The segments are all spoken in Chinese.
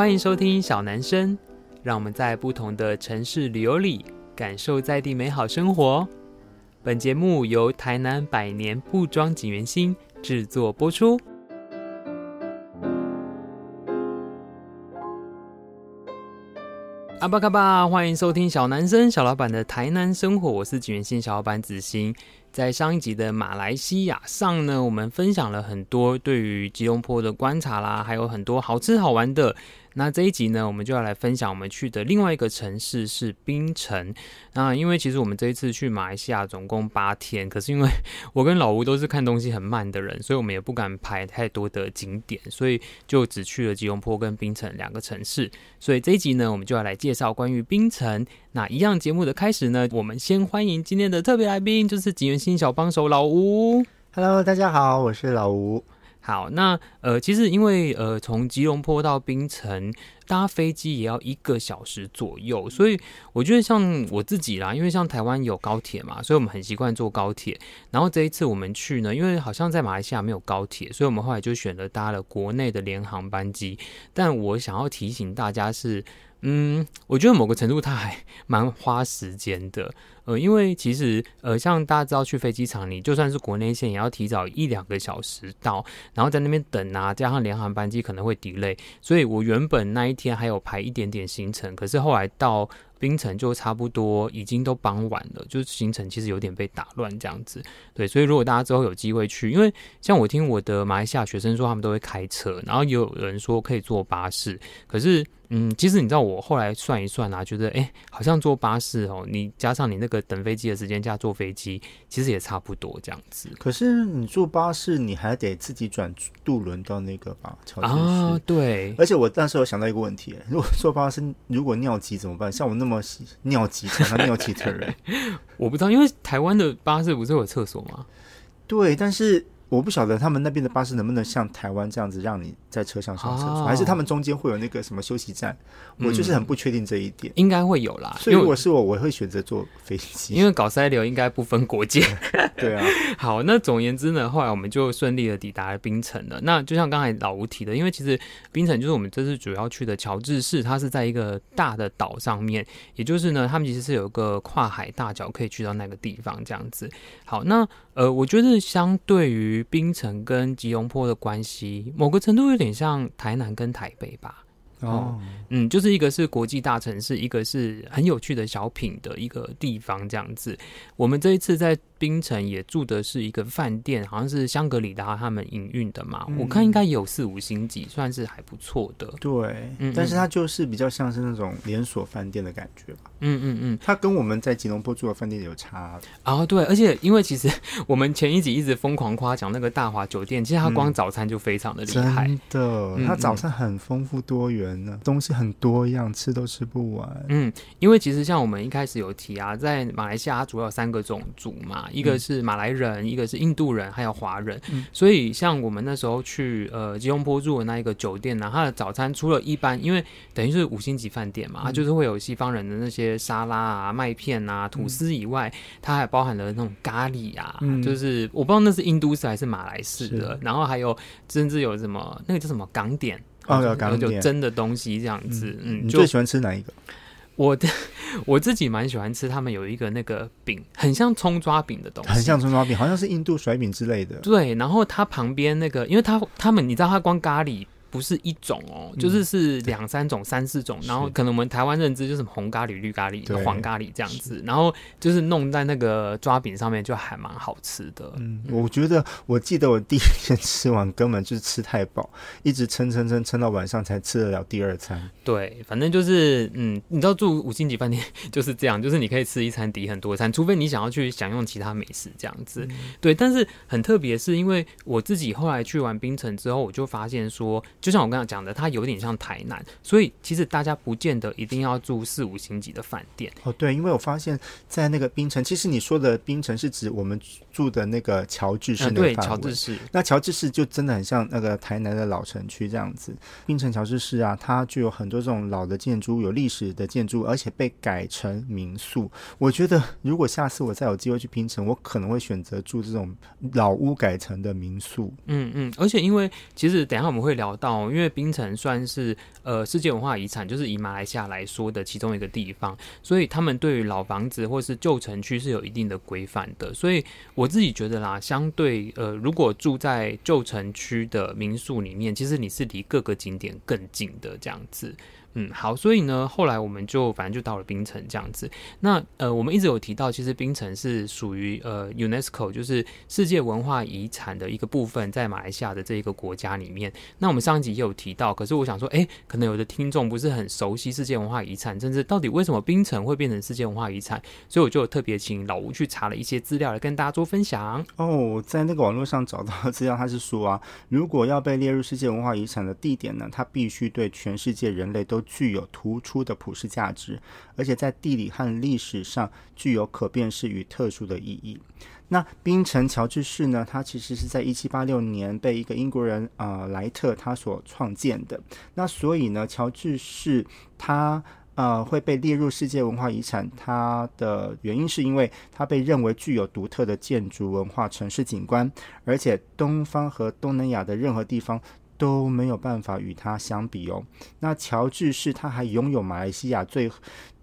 欢迎收听小男生，让我们在不同的城市旅游里感受在地美好生活。本节目由台南百年布庄锦源兴制作播出。阿巴卡巴，欢迎收听小男生小老板的台南生活，我是景源兴小老板子欣。在上一集的马来西亚上呢，我们分享了很多对于吉隆坡的观察啦，还有很多好吃好玩的。那这一集呢，我们就要来分享我们去的另外一个城市是槟城。那因为其实我们这一次去马来西亚总共八天，可是因为 我跟老吴都是看东西很慢的人，所以我们也不敢排太多的景点，所以就只去了吉隆坡跟槟城两个城市。所以这一集呢，我们就要来介绍关于槟城。那一样节目的开始呢，我们先欢迎今天的特别来宾，就是锦源兴小帮手老吴。Hello，大家好，我是老吴。好，那呃，其实因为呃，从吉隆坡到槟城搭飞机也要一个小时左右，所以我觉得像我自己啦，因为像台湾有高铁嘛，所以我们很习惯坐高铁。然后这一次我们去呢，因为好像在马来西亚没有高铁，所以我们后来就选择搭了国内的联航班机。但我想要提醒大家是，嗯，我觉得某个程度它还蛮花时间的。呃，因为其实呃，像大家知道去飞机场，你就算是国内线，也要提早一两个小时到，然后在那边等啊，加上联航班机可能会 delay，所以我原本那一天还有排一点点行程，可是后来到冰城就差不多已经都傍晚了，就是行程其实有点被打乱这样子。对，所以如果大家之后有机会去，因为像我听我的马来西亚学生说，他们都会开车，然后也有人说可以坐巴士，可是嗯，其实你知道我后来算一算啊，觉得哎，好像坐巴士哦，你加上你那个。等飞机的时间加坐飞机，其实也差不多这样子。可是你坐巴士，你还得自己转渡轮到那个吧？啊，对。而且我当时有想到一个问题：如果坐巴士，如果尿急怎么办？像我那么尿急常常尿急的人，我不知道，因为台湾的巴士不是有厕所吗？对，但是。我不晓得他们那边的巴士能不能像台湾这样子让你在车上上厕所，还是他们中间会有那个什么休息站？我就是很不确定这一点。应该会有啦，所以如果是我，我会选择坐飞机，因为搞塞流应该不分国界。对啊，好，那总而言之呢，后来我们就顺利的抵达了冰城了。那就像刚才老吴提的，因为其实冰城就是我们这次主要去的乔治市，它是在一个大的岛上面，也就是呢，他们其实是有一个跨海大桥可以去到那个地方这样子。好，那呃，我觉得相对于槟城跟吉隆坡的关系，某个程度有点像台南跟台北吧。哦，嗯，就是一个是国际大城市，一个是很有趣的小品的一个地方，这样子。我们这一次在槟城也住的是一个饭店，好像是香格里拉他们营运的嘛，嗯、我看应该有四五星级，算是还不错的。对，嗯嗯，但是它就是比较像是那种连锁饭店的感觉吧。嗯嗯嗯，它跟我们在吉隆坡住的饭店有差。啊，对，而且因为其实 我们前一集一直疯狂夸奖那个大华酒店，其实它光早餐就非常的厉害。嗯、真的，它早餐很丰富多元呢。东西很多样，吃都吃不完。嗯，因为其实像我们一开始有提啊，在马来西亚主要有三个种族嘛，一个是马来人，一个是印度人，还有华人。嗯，所以像我们那时候去呃吉隆坡住的那一个酒店呢，它的早餐除了一般，因为等于是五星级饭店嘛，它就是会有西方人的那些沙拉啊、麦片啊、吐司以外，它还包含了那种咖喱啊，嗯，就是我不知道那是印度式还是马来式的，然后还有甚至有什么那个叫什么港点。哦，有港点，就蒸的东西这样子。嗯，嗯，你最喜欢吃哪一个？我的我自己蛮喜欢吃，他们有一个那个饼，很像葱抓饼的东西，很像葱抓饼，好像是印度甩饼之类的。对，然后它旁边那个，因为它他们，你知道，它光咖喱。不是一种哦，就是是两三种、三四种，然后可能我们台湾认知就是红咖喱、绿咖喱、黄咖喱这样子，然后就是弄在那个抓饼上面，就还蛮好吃的。嗯，我觉得我记得我第一天吃完根本就是吃太饱，一直撑撑撑撑到晚上才吃得了第二餐。对，反正就是嗯，你知道住五星级饭店就是这样，就是你可以吃一餐抵很多餐，除非你想要去享用其他美食这样子。嗯、对，但是很特别是因为我自己后来去完冰城之后，我就发现说。就像我刚刚讲的，它有点像台南，所以其实大家不见得一定要住四五星级的饭店。哦，对，因为我发现，在那个槟城，其实你说的槟城是指我们住的那个乔治市那个范围。对，乔治市。那乔治市就真的很像那个台南的老城区这样子。槟城乔治市啊，它就有很多这种老的建筑，有历史的建筑，而且被改成民宿。我觉得，如果下次我再有机会去槟城，我可能会选择住这种老屋改成的民宿。嗯嗯，而且因为其实等一下我们会聊到。哦，因为槟城算是呃世界文化遗产，就是以马来西亚来说的其中一个地方，所以他们对于老房子或是旧城区是有一定的规范的。所以我自己觉得啦，相对呃，如果住在旧城区的民宿里面，其实你是离各个景点更近的这样子。嗯，好，所以呢，后来我们就反正就到了冰城这样子。那呃，我们一直有提到，其实冰城是属于呃 UNESCO，就是世界文化遗产的一个部分，在马来西亚的这一个国家里面。那我们上一集也有提到，可是我想说，诶，可能有的听众不是很熟悉世界文化遗产，甚至到底为什么冰城会变成世界文化遗产，所以我就特别请老吴去查了一些资料来跟大家做分享。哦，在那个网络上找到的资料，他是说啊，如果要被列入世界文化遗产的地点呢，它必须对全世界人类都具有突出的普世价值，而且在地理和历史上具有可辨识与特殊的意义。那槟城乔治市呢？它其实是在一七八六年被一个英国人啊、莱特他所创建的。那所以呢，乔治市它呃会被列入世界文化遗产，它的原因是因为它被认为具有独特的建筑文化、城市景观，而且东方和东南亚的任何地方。都没有办法与它相比哦。那乔治市他还拥有马来西亚最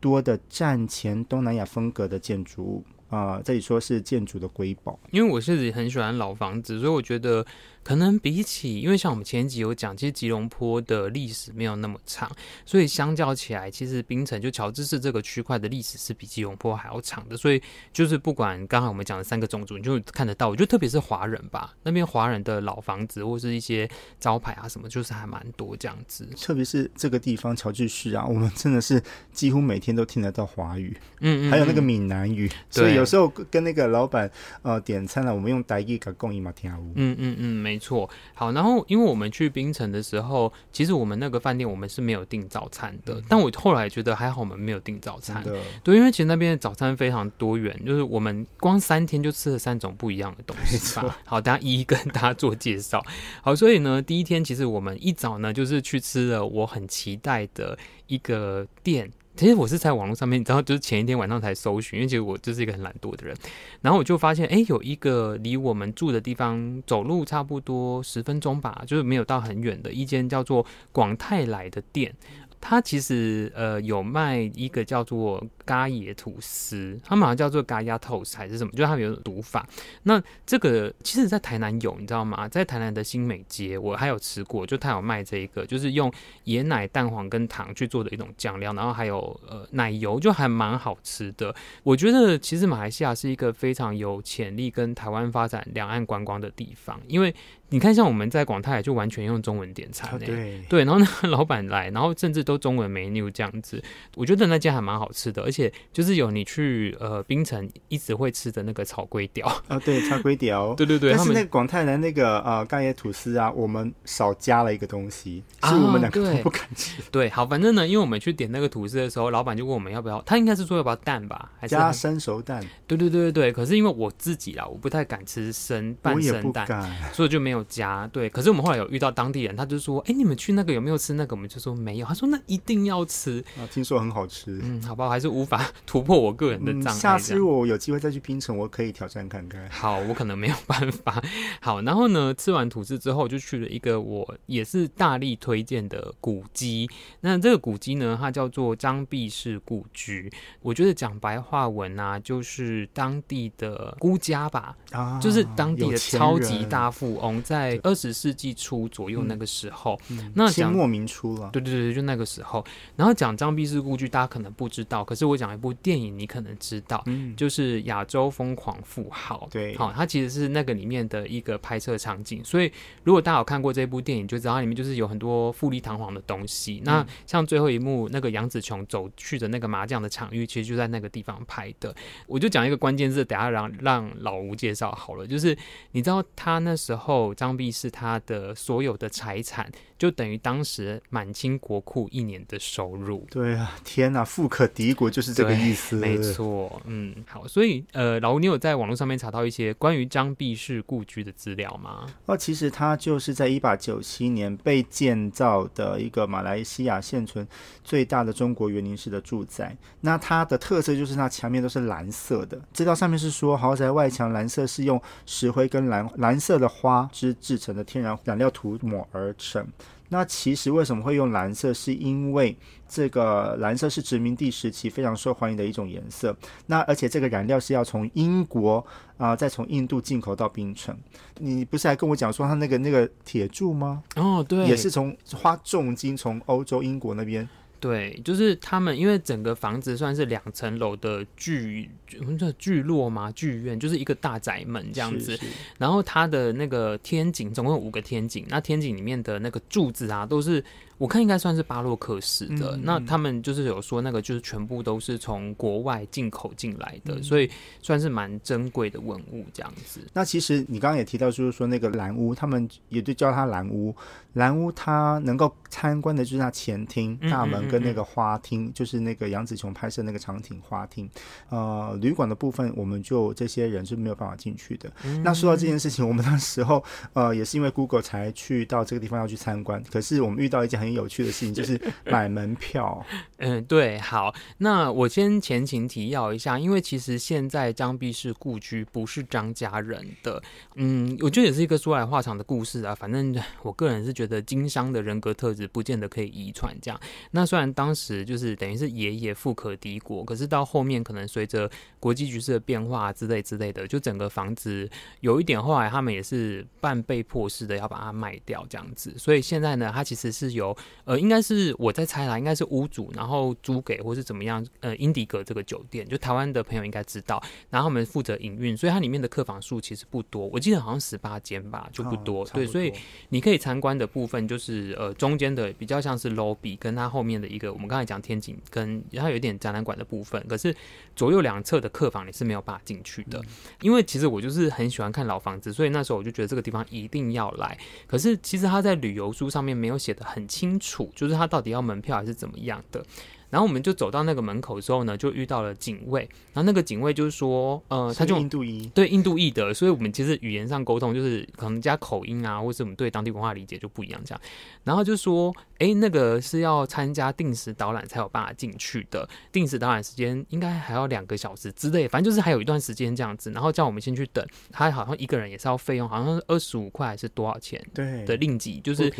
多的战前东南亚风格的建筑物啊、呃，这里说是建筑的瑰宝。因为我自己很喜欢老房子，所以我觉得。可能比起，因为像我们前几集有讲，其实吉隆坡的历史没有那么长，所以相较起来，其实槟城就乔治市这个区块的历史是比吉隆坡还要长的。所以就是不管刚才我们讲的三个种族，你就看得到。我觉得特别是华人吧，那边华人的老房子或是一些招牌啊什么，就是还蛮多这样子。特别是这个地方乔治市啊，我们真的是几乎每天都听得到华语，嗯，嗯嗯，还有那个闽南语，所以有时候跟那个老板呃点餐了，我们用台语跟共一嘛听啊，嗯嗯嗯，没。没错，好，然后因为我们去槟城的时候，其实我们那个饭店我们是没有订早餐的，但我后来觉得还好，我们没有订早餐，对，因为其实那边的早餐非常多元，就是我们光三天就吃了三种不一样的东西吧。好，大家一一跟大家做介绍。好，所以呢，第一天其实我们一早呢就是去吃了我很期待的一个店。其实我是在网络上面，然后就是前一天晚上才搜寻，因为其实我就是一个很懒惰的人，然后我就发现，哎，有一个离我们住的地方走路差不多十分钟吧，就是没有到很远的一间叫做广泰来的店。它其实呃有卖一个叫做咖椰吐司，它好像叫做咖椰吐司还是什么，就是它有读法。那这个其实，在台南有，你知道吗？在台南的新美街，我还有吃过，就它有卖这一个，就是用椰奶、蛋黄跟糖去做的一种酱料，然后还有呃奶油，就还蛮好吃的。我觉得其实马来西亚是一个非常有潜力跟台湾发展两岸观光的地方，因为。你看，像我们在广泰就完全用中文点餐，对对，然后那个 老板来，然后甚至都中文 menu 这样子，我觉得那家还蛮好吃的，而且就是有你去呃槟城一直会吃的那个草龟雕啊，对，草龟雕，对对对，但是那个广泰的那个呃咖椰吐司啊，我们少加了一个东西，是我们两个都不敢吃。对，好，反正呢，因为我们去点那个吐司的时候，老板就问我们要不要，他应该是说要不要蛋吧，还是加生熟蛋？对对对对对，可是因为我自己啦，我不太敢吃生半生蛋，所以就没有加。啊，对，可是我们后来有遇到当地人，他就说：“哎，你们去那个有没有吃那个？”我们就说没有。他说：“那一定要吃啊，听说很好吃。”嗯，好吧，还是无法突破我个人的障碍。下次我有机会再去槟城，我可以挑战看看。好，我可能没有办法。好，然后呢，吃完吐司之后，就去了一个我也是大力推荐的古迹。那这个古迹呢，它叫做张弼士故居。我觉得讲白话文啊，就是当地的孤家吧，啊，就是当地的超级大富翁在。二十世纪初左右那个时候，那清末民初了。对对对，就那个时候。然后讲张弼士故居，大家可能不知道，可是我讲一部电影，你可能知道，嗯、就是《亚洲疯狂富豪》。对，好、哦，它其实是那个里面的一个拍摄场景。所以，如果大家有看过这部电影，就知道它里面就是有很多富丽堂皇的东西。嗯、那像最后一幕，那个杨紫琼走去的那个麻将的场域，其实就在那个地方拍的。我就讲一个关键字，等下让让老吴介绍好了。就是你知道他那时候张弼。是他的所有的财产，就等于当时满清国库一年的收入。对啊，天哪，富可敌国就是这个意思。没错，嗯，好，所以呃，老吴，你有在网络上面查到一些关于张弼士故居的资料吗？哦，其实它就是在一八九七年被建造的一个马来西亚现存最大的中国园林式的住宅。那它的特色就是它墙面都是蓝色的。资料上面是说，豪宅外墙蓝色是用石灰跟蓝蓝色的花枝制成的天然染料涂抹而成。那其实为什么会用蓝色？是因为这个蓝色是殖民地时期非常受欢迎的一种颜色。那而且这个染料是要从英国啊、呃，再从印度进口到槟城。你不是还跟我讲说他那个那个铁柱吗？哦，对，也是从花重金从欧洲英国那边。对，就是他们，因为整个房子算是两层楼的聚，我们叫聚落嘛，剧院就是一个大宅门这样子。然后它的那个天井总共有五个天井，那天井里面的那个柱子啊，都是。我看应该算是巴洛克式的，嗯、那他们就是有说那个就是全部都是从国外进口进来的，嗯、所以算是蛮珍贵的文物这样子。那其实你刚刚也提到，就是说那个蓝屋，他们也就叫它蓝屋。蓝屋它能够参观的就是它前厅大门跟那个花厅，就是那个杨紫琼拍摄那个场景花厅。呃，旅馆的部分我们就这些人是没有办法进去的。嗯、那说到这件事情，我们那时候呃也是因为 Google 才去到这个地方要去参观，可是我们遇到一件很很有趣的事情就是 买门票。嗯，对，好，那我先前情提要一下，因为其实现在张弼是故居不是张家人的。嗯，我觉得也是一个说来话长的故事啊。反正我个人是觉得经商的人格特质不见得可以遗传这样。那虽然当时就是等于是爷爷富可敌国，可是到后面可能随着国际局势的变化之类之类的，就整个房子有一点后来他们也是半被迫式的要把它卖掉这样子。所以现在呢，它其实是由呃，应该是我在猜啦，应该是屋主，然后租给或是怎么样，呃，英迪格这个酒店，就台湾的朋友应该知道，然后他们负责营运，所以它里面的客房数其实不多，我记得好像十八间吧，就不多，对，所以你可以参观的部分就是呃中间的比较像是 lobby，跟它后面的一个我们刚才讲天井，跟它有一点展览馆的部分，可是左右两侧的客房你是没有办法进去的，嗯、因为其实我就是很喜欢看老房子，所以那时候我就觉得这个地方一定要来，可是其实它在旅游书上面没有写的很清清楚。就是他到底要门票还是怎么样的？然后我们就走到那个门口之后呢，就遇到了警卫。然后那个警卫就是说，呃，他就印度裔，对印度裔的，所以我们其实语言上沟通就是可能加口音啊，或是我们对当地文化理解就不一样这样。然后就说，哎，那个是要参加定时导览才有办法进去的，定时导览时间应该还要两个小时之类，反正就是还有一段时间这样子。然后叫我们先去等，他好像一个人也是要费用，好像是二十五块还是多少钱？对的令吉，就是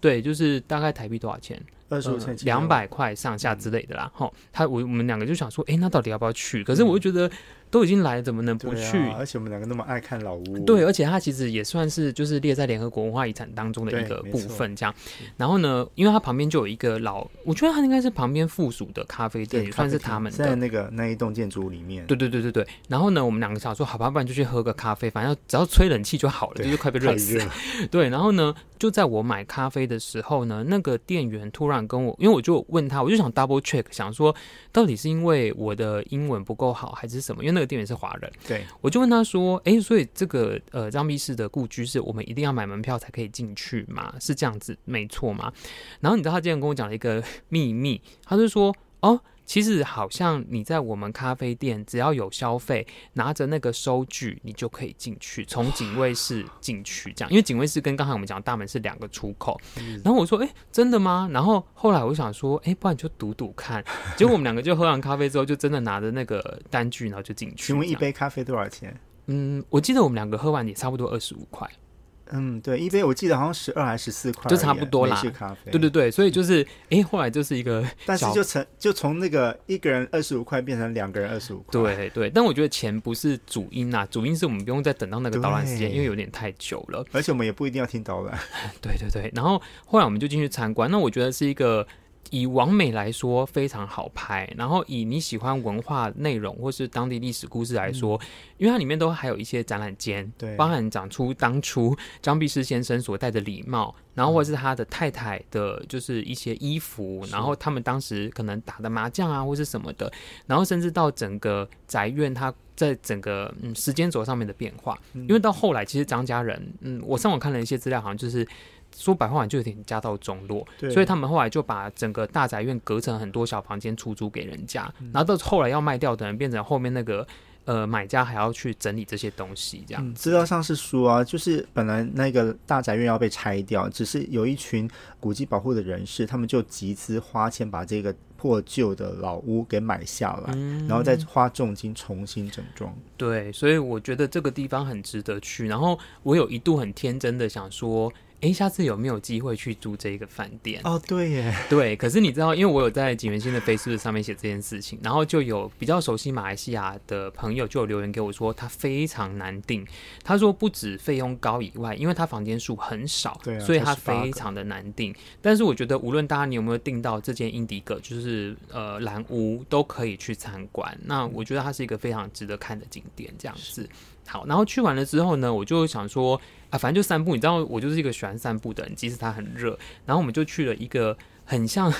对，就是大概台币多少钱？二十五两百块上下之类的啦，哈、嗯，他我我们两个就想说，哎、欸，那到底要不要去？可是我就觉得。都已经来了，怎么能不去？啊、而且我们两个那么爱看老屋，对，而且它其实也算是就是列在联合国文化遗产当中的一个部分，这样。然后呢，因为它旁边就有一个老，我觉得它应该是旁边附属的咖啡店，也算是他们的。在那个那一栋建筑物里面。对对对对对。然后呢，我们两个想说，好吧，不然就去喝个咖啡，反正只要吹冷气就好了，就是快被热死了。对。然后呢，就在我买咖啡的时候呢，那个店员突然跟我，因为我就问他，我就想 double check，想说到底是因为我的英文不够好，还是什么？因为那个店员是华人。对，我就问他说：“哎、欸，所以这个呃张弼士的故居是我们一定要买门票才可以进去吗？是这样子没错吗？”然后你知道他今天跟我讲了一个 秘密，他就说：“哦。”其实好像你在我们咖啡店，只要有消费，拿着那个收据，你就可以进去，从警卫室进去这样。因为警卫室跟刚才我们讲的大门是两个出口。然后我说：“哎，真的吗？”然后后来我想说：“哎，不然你就赌赌看。”结果我们两个就喝完咖啡之后，就真的拿着那个单据，然后就进去。请问一杯咖啡多少钱？嗯，我记得我们两个喝完也差不多二十五块。嗯，对，一杯我记得好像十二还是十四块，就差不多啦。咖啡，对对对，所以就是，哎、欸，后来就是一个，但是就成就从那个一个人二十五块变成两个人二十五块。对对，但我觉得钱不是主因啊，主因是我们不用再等到那个导览时间，因为有点太久了。而且我们也不一定要听导览。对对对，然后后来我们就进去参观，那我觉得是一个。以王美来说非常好拍，然后以你喜欢文化内容或是当地历史故事来说，嗯、因为它里面都还有一些展览间，对，包含讲出当初张弼士先生所戴的礼帽，然后或者是他的太太的，就是一些衣服，嗯、然后他们当时可能打的麻将啊，或是什么的，然后甚至到整个宅院，它在整个嗯时间轴上面的变化，嗯、因为到后来其实张家人，嗯，我上网看了一些资料，好像就是。说白话就有点家道中落，对所以他们后来就把整个大宅院隔成很多小房间出租给人家，嗯、然后到后来要卖掉的人变成后面那个呃买家还要去整理这些东西，这样、嗯。资料上是说啊，就是本来那个大宅院要被拆掉，只是有一群古迹保护的人士，他们就集资花钱把这个破旧的老屋给买下来，嗯、然后再花重金重新整装。对，所以我觉得这个地方很值得去。然后我有一度很天真的想说。哎，下次有没有机会去住这个饭店？哦，对耶，对。可是你知道，因为我有在景元兴的 Facebook 上面写这件事情，然后就有比较熟悉马来西亚的朋友就有留言给我说，他非常难订。他说不止费用高以外，因为他房间数很少，对啊，所以他非常的难订。但是我觉得，无论大家你有没有订到这间英迪格，就是呃蓝屋，都可以去参观。那我觉得它是一个非常值得看的景点，这样子。好，然后去完了之后呢，我就想说啊，反正就散步。你知道，我就是一个喜欢散步的人，即使它很热。然后我们就去了一个很像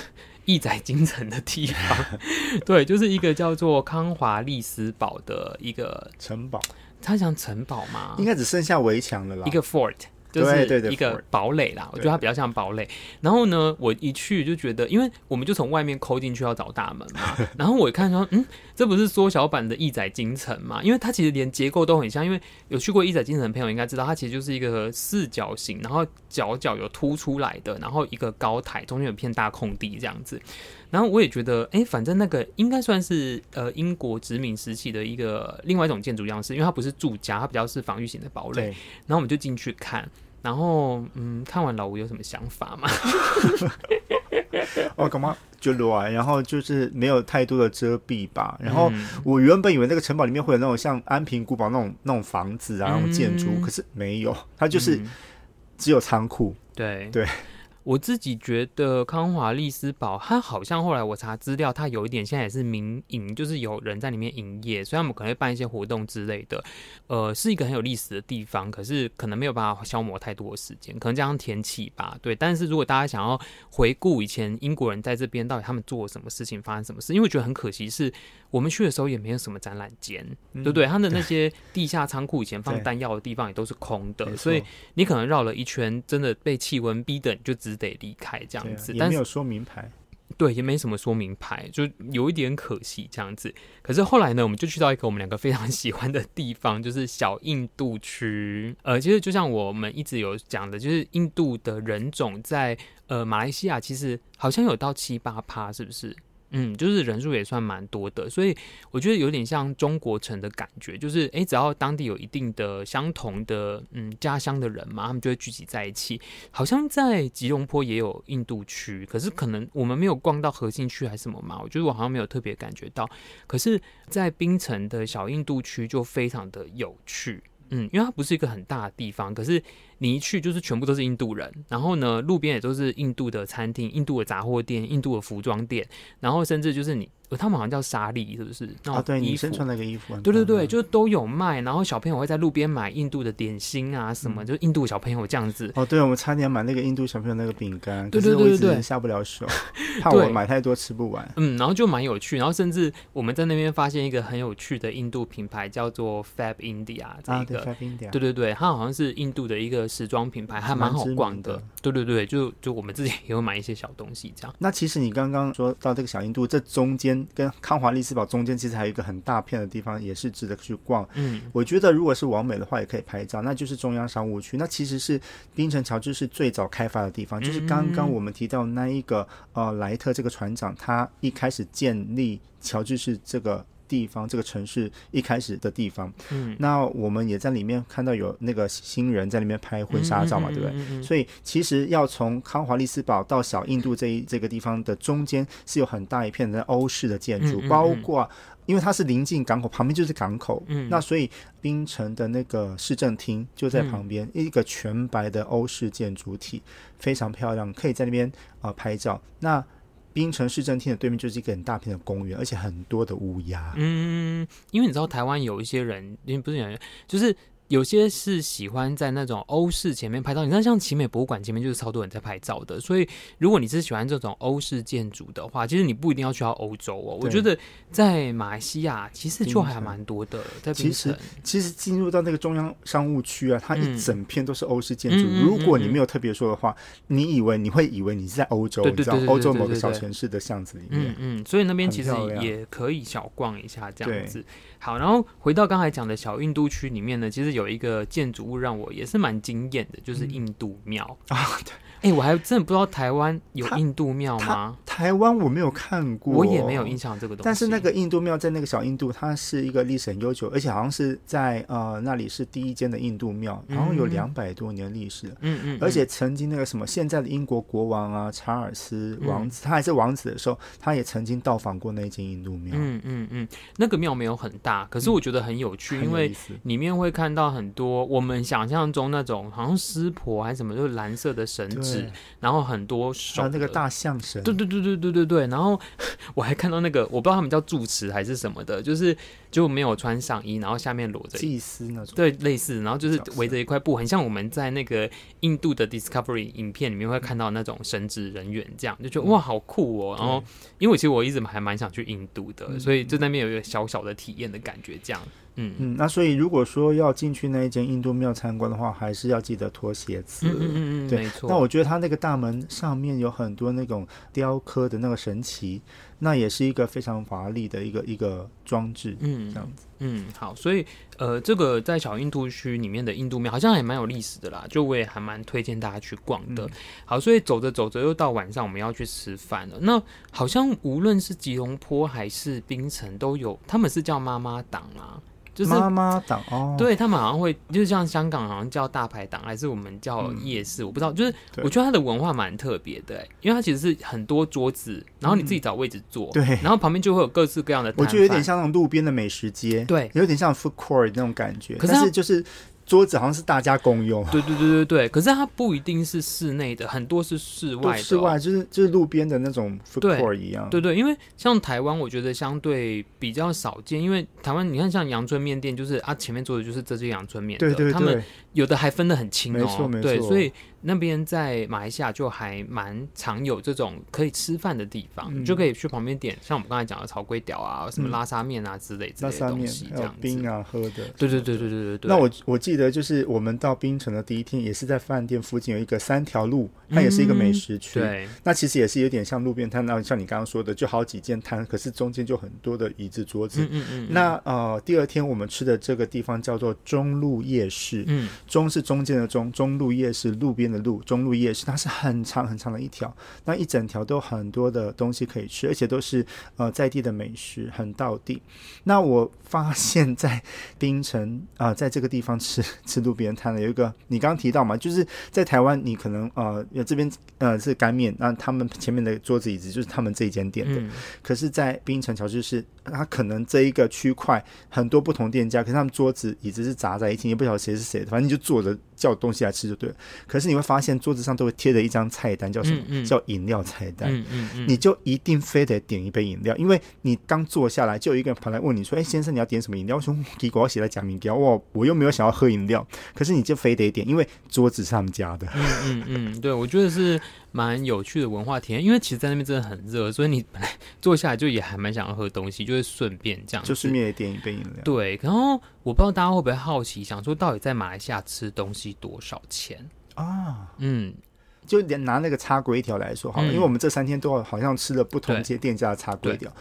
义载京城的地方，对，就是一个叫做康华利斯堡的一个城堡。它像城堡吗？应该只剩下围墙了啦，一个 fort。就是一个堡垒啦，我觉得它比较像堡垒。然后呢，我一去就觉得，因为我们就从外面抠进去要找大门嘛。然后我一看说，嗯，这不是缩小版的义载京城嘛？因为它其实连结构都很像。因为有去过义载京城的朋友应该知道，它其实就是一个四角形，然后角角有凸出来的，然后一个高台，中间有片大空地这样子。然后我也觉得，哎、欸，反正那个应该算是呃英国殖民时期的一个另外一种建筑样式，因为它不是住家，它比较是防御型的堡垒。然后我们就进去看。然后，嗯，看完老吴有什么想法吗？哦，干嘛就乱？然后就是没有太多的遮蔽吧。然后我原本以为那个城堡里面会有那种像安平古堡那种那种房子啊，那种建筑，嗯，可是没有，它就是只有仓库。对对。我自己觉得康华利斯堡，它好像后来我查资料，它有一点现在也是民营，就是有人在里面营业，所以他们可能会办一些活动之类的。呃，是一个很有历史的地方，可是可能没有办法消磨太多的时间，可能加上天气吧。对，但是如果大家想要回顾以前英国人在这边到底他们做了什么事情，发生什么事，因为我觉得很可惜是我们去的时候也没有什么展览间，嗯、对不对？他的那些地下仓库以前放弹药的地方也都是空的，所以你可能绕了一圈，真的被气温逼得你就只得离开这样子，也没有说明牌，对，也没什么说明牌，就有一点可惜这样子。可是后来呢，我们就去到一个我们两个非常喜欢的地方，就是小印度区。呃，其实就像我们一直有讲的，就是印度的人种在呃马来西亚其实好像有到七八趴，是不是？嗯，就是人数也算蛮多的，所以我觉得有点像中国城的感觉，就是诶，只要当地有一定的相同的嗯家乡的人嘛，他们就会聚集在一起。好像在吉隆坡也有印度区，可是可能我们没有逛到核心区还是什么嘛，我觉得我好像没有特别感觉到。可是，在槟城的小印度区就非常的有趣，嗯，因为它不是一个很大的地方，可是。你一去就是全部都是印度人，然后呢，路边也都是印度的餐厅、印度的杂货店、印度的服装店，然后甚至就是你。他们好像叫沙粒，是不是？啊，对，女生穿那个衣服。对对对，就都有卖。然后小朋友会在路边买印度的点心啊，什么，就印度小朋友这样子。哦，对，我们差点买那个印度小朋友那个饼干，对对对对，下不了手，怕我买太多吃不完。嗯，然后就蛮有趣。然后甚至我们在那边发现一个很有趣的印度品牌，叫做 Fab India。这个 Fab India。对对对，它好像是印度的一个时装品牌，还蛮好逛的。对对对，就就我们自己也会买一些小东西这样。那其实你刚刚说到这个小印度，这中间跟康华利斯堡中间其实还有一个很大片的地方，也是值得去逛。嗯，我觉得如果是完美的话，也可以拍照，那就是中央商务区。那其实是槟城乔治市最早开发的地方，就是刚刚我们提到那一个呃莱特这个船长，他一开始建立乔治市这个。地方这个城市一开始的地方，嗯，那我们也在里面看到有那个新人在里面拍婚纱照嘛，对不对？所以其实要从康华利斯堡到小印度这一这个地方的中间是有很大一片的欧式的建筑，包括因为它是临近港口，旁边就是港口，嗯，那所以槟城的那个市政厅就在旁边，一个全白的欧式建筑体，非常漂亮，可以在那边啊、呃、拍照。那槟城市政厅的对面就是一个很大片的公园，而且很多的乌鸦。嗯，因为你知道台湾有一些人，因为不是有人，就是。有些是喜欢在那种欧式前面拍照，你看像奇美博物馆前面就是超多人在拍照的。所以如果你是喜欢这种欧式建筑的话，其实你不一定要去到欧洲哦。我觉得在马来西亚其实就还蛮多的。在其实，其实进入到那个中央商务区啊，它一整片都是欧式建筑。嗯、如果你没有特别说的话，你以为你会以为你是在欧洲，你知道欧洲某个小城市的巷子里面。嗯嗯，所以那边其实也可以小逛一下这样子。好，然后回到刚才讲的小印度区里面呢，其实有一个建筑物让我也是蛮惊艳的，就是印度庙啊。哎、欸，我还真的不知道台湾有印度庙吗？台湾我没有看过，我也没有印象这个东西。但是那个印度庙在那个小印度，它是一个历史很悠久，而且好像是在呃那里是第一间的印度庙，然后有两百多年历史。嗯嗯。而且曾经那个什么现在的英国国王啊查尔斯王子，嗯、他还是王子的时候，他也曾经到访过那间印度庙。嗯嗯嗯。那个庙没有很大，可是我觉得很有趣，嗯、因为里面会看到很多我们想象中那种好像湿婆还是什么，就是蓝色的绳子，然后很多手那个大象神。对对对对对对对。然后 我还看到那个，我不知道他们叫住持还是什么的，就是就没有穿上衣，然后下面裸着祭司那种。对，类似，然后就是围着一块布，很像我们在那个印度的 Discovery 影片里面会看到那种神职人员这样，就觉得哇，好酷哦。然后因为其实我一直还蛮想去印度的，所以就在那边有一个小小的体验的感觉这样。嗯嗯，那所以如果说要进去那一间印度庙参观的话，还是要记得脱鞋子。嗯嗯嗯，对，没错。那我觉得它那个大门上面有很多那种雕刻的那个神旗，那也是一个非常华丽的一个一个装置。嗯，这样子。嗯，好，所以呃，这个在小印度区里面的印度庙好像还蛮有历史的啦，就我也还蛮推荐大家去逛的。嗯、好，所以走着走着又到晚上，我们要去吃饭了。那好像无论是吉隆坡还是槟城都有，他们是叫妈妈档啊。就是妈妈档哦，对他们好像会，就是像香港好像叫大排档，还是我们叫夜市，嗯、我不知道。就是我觉得它的文化蛮特别的，因为它其实是很多桌子，然后你自己找位置坐，对、嗯，然后旁边就会有各式各样的。我觉得有点像那种路边的美食街，对，有点像 food court 那种感觉。可是，是就是。桌子好像是大家共用，对对对对对。可是它不一定是室内的，很多是室外的、哦。室外就是就是路边的那种 food court 一样。对对，因为像台湾，我觉得相对比较少见。因为台湾，你看像阳春面店，就是啊，前面做的就是这些阳春面的，对对对，他们有的还分得很清哦。没错没错。对，所以那边在马来西亚就还蛮常有这种可以吃饭的地方，嗯、就可以去旁边点，像我们刚才讲的炒龟屌啊，什么拉沙面啊之类之类的东西，这样子。冰啊，喝的。对对对对对对对。那我我记得就是我们。到槟城的第一天，也是在饭店附近有一个三条路，它也是一个美食区。嗯、对，那其实也是有点像路边摊，那像你刚刚说的，就好几间摊，可是中间就很多的椅子桌子。嗯嗯，嗯那呃，第二天我们吃的这个地方叫做中路夜市。嗯，中是中间的中，中路夜市路边的路，中路夜市，它是很长很长的一条，那一整条都有很多的东西可以吃，而且都是呃在地的美食，很到地。那我发现，在槟城啊、呃，在这个地方吃吃路边摊的。有一个你刚刚提到嘛，就是在台湾，你可能呃，这边呃是干面，那他们前面的桌子椅子就是他们这一间店的。嗯、可是，在槟城桥就是它可能这一个区块很多不同店家，可是他们桌子椅子是杂在一起，也不晓得谁是谁的，反正你就坐着叫东西来吃就对了。可是你会发现桌子上都会贴着一张菜单，叫什么？嗯嗯、叫饮料菜单。嗯嗯嗯、你就一定非得点一杯饮料，因为你刚坐下来就有一个人跑来问你说：“哎，先生，你要点什么饮料？”我说：“给我写在假名给我，我又没有想要喝饮料。”可是你就非得点，因为桌子是他们家的。嗯嗯嗯，对，我觉得是蛮有趣的文化体验。因为其实，在那边真的很热，所以你本来坐下来就也还蛮想要喝东西，就会顺便这样，就顺便也点一杯饮料。对，然后我不知道大家会不会好奇，想说到底在马来西亚吃东西多少钱。啊？嗯，就连拿那个叉龟条来说好了，嗯、因为我们这三天都好像吃了不同间店家的叉龟条。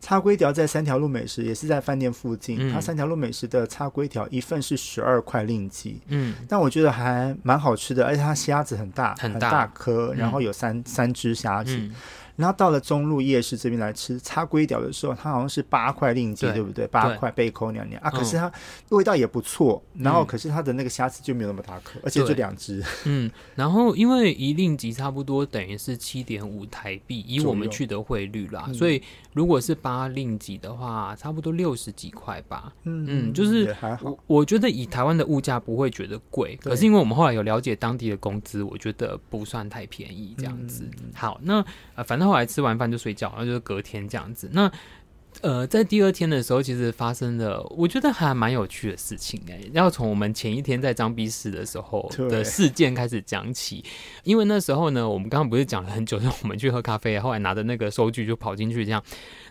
叉龟条在三条路美食，也是在饭店附近。嗯、它三条路美食的叉龟条一份是十二块令吉，嗯，但我觉得还蛮好吃的，而且它虾子很大，很大。颗，然后有三、嗯、三只虾子。嗯然后到了中路夜市这边来吃叉龟屌的时候，它好像是八块令吉，对，对不对？八块贝扣娘娘啊，可是它味道也不错。嗯、然后可是它的那个虾子就没有那么大颗，而且就两只。嗯，然后因为一令吉差不多等于是七点五台币，以我们去的汇率啦，嗯、所以如果是八令吉的话，差不多六十几块吧。嗯嗯，就是我我觉得以台湾的物价不会觉得贵，可是因为我们后来有了解当地的工资，我觉得不算太便宜这样子。嗯、好，那呃反正。后来吃完饭就睡觉，然后就是隔天这样子。那呃，在第二天的时候，其实发生了我觉得还蛮有趣的事情哎、欸。要从我们前一天在张碧市的时候的事件开始讲起，因为那时候呢，我们刚刚不是讲了很久，让我们去喝咖啡，后来拿着那个收据就跑进去这样。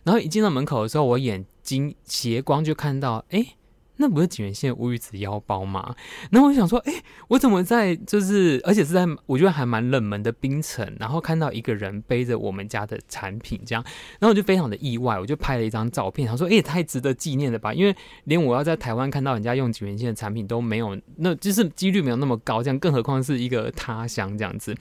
然后一进到门口的时候，我眼睛斜光就看到，哎、欸，那不是锦源兴乌鱼子腰包吗？然后我就想说，哎、我怎么在就是，而且是在我觉得还蛮冷门的冰城，然后看到一个人背着我们家的产品这样，然后我就非常的意外，我就拍了一张照片，他说，哎、欸，太值得纪念了吧？因为连我要在台湾看到人家用锦源兴的产品都没有，那就是几率没有那么高，这样，更何况是一个他乡这样子。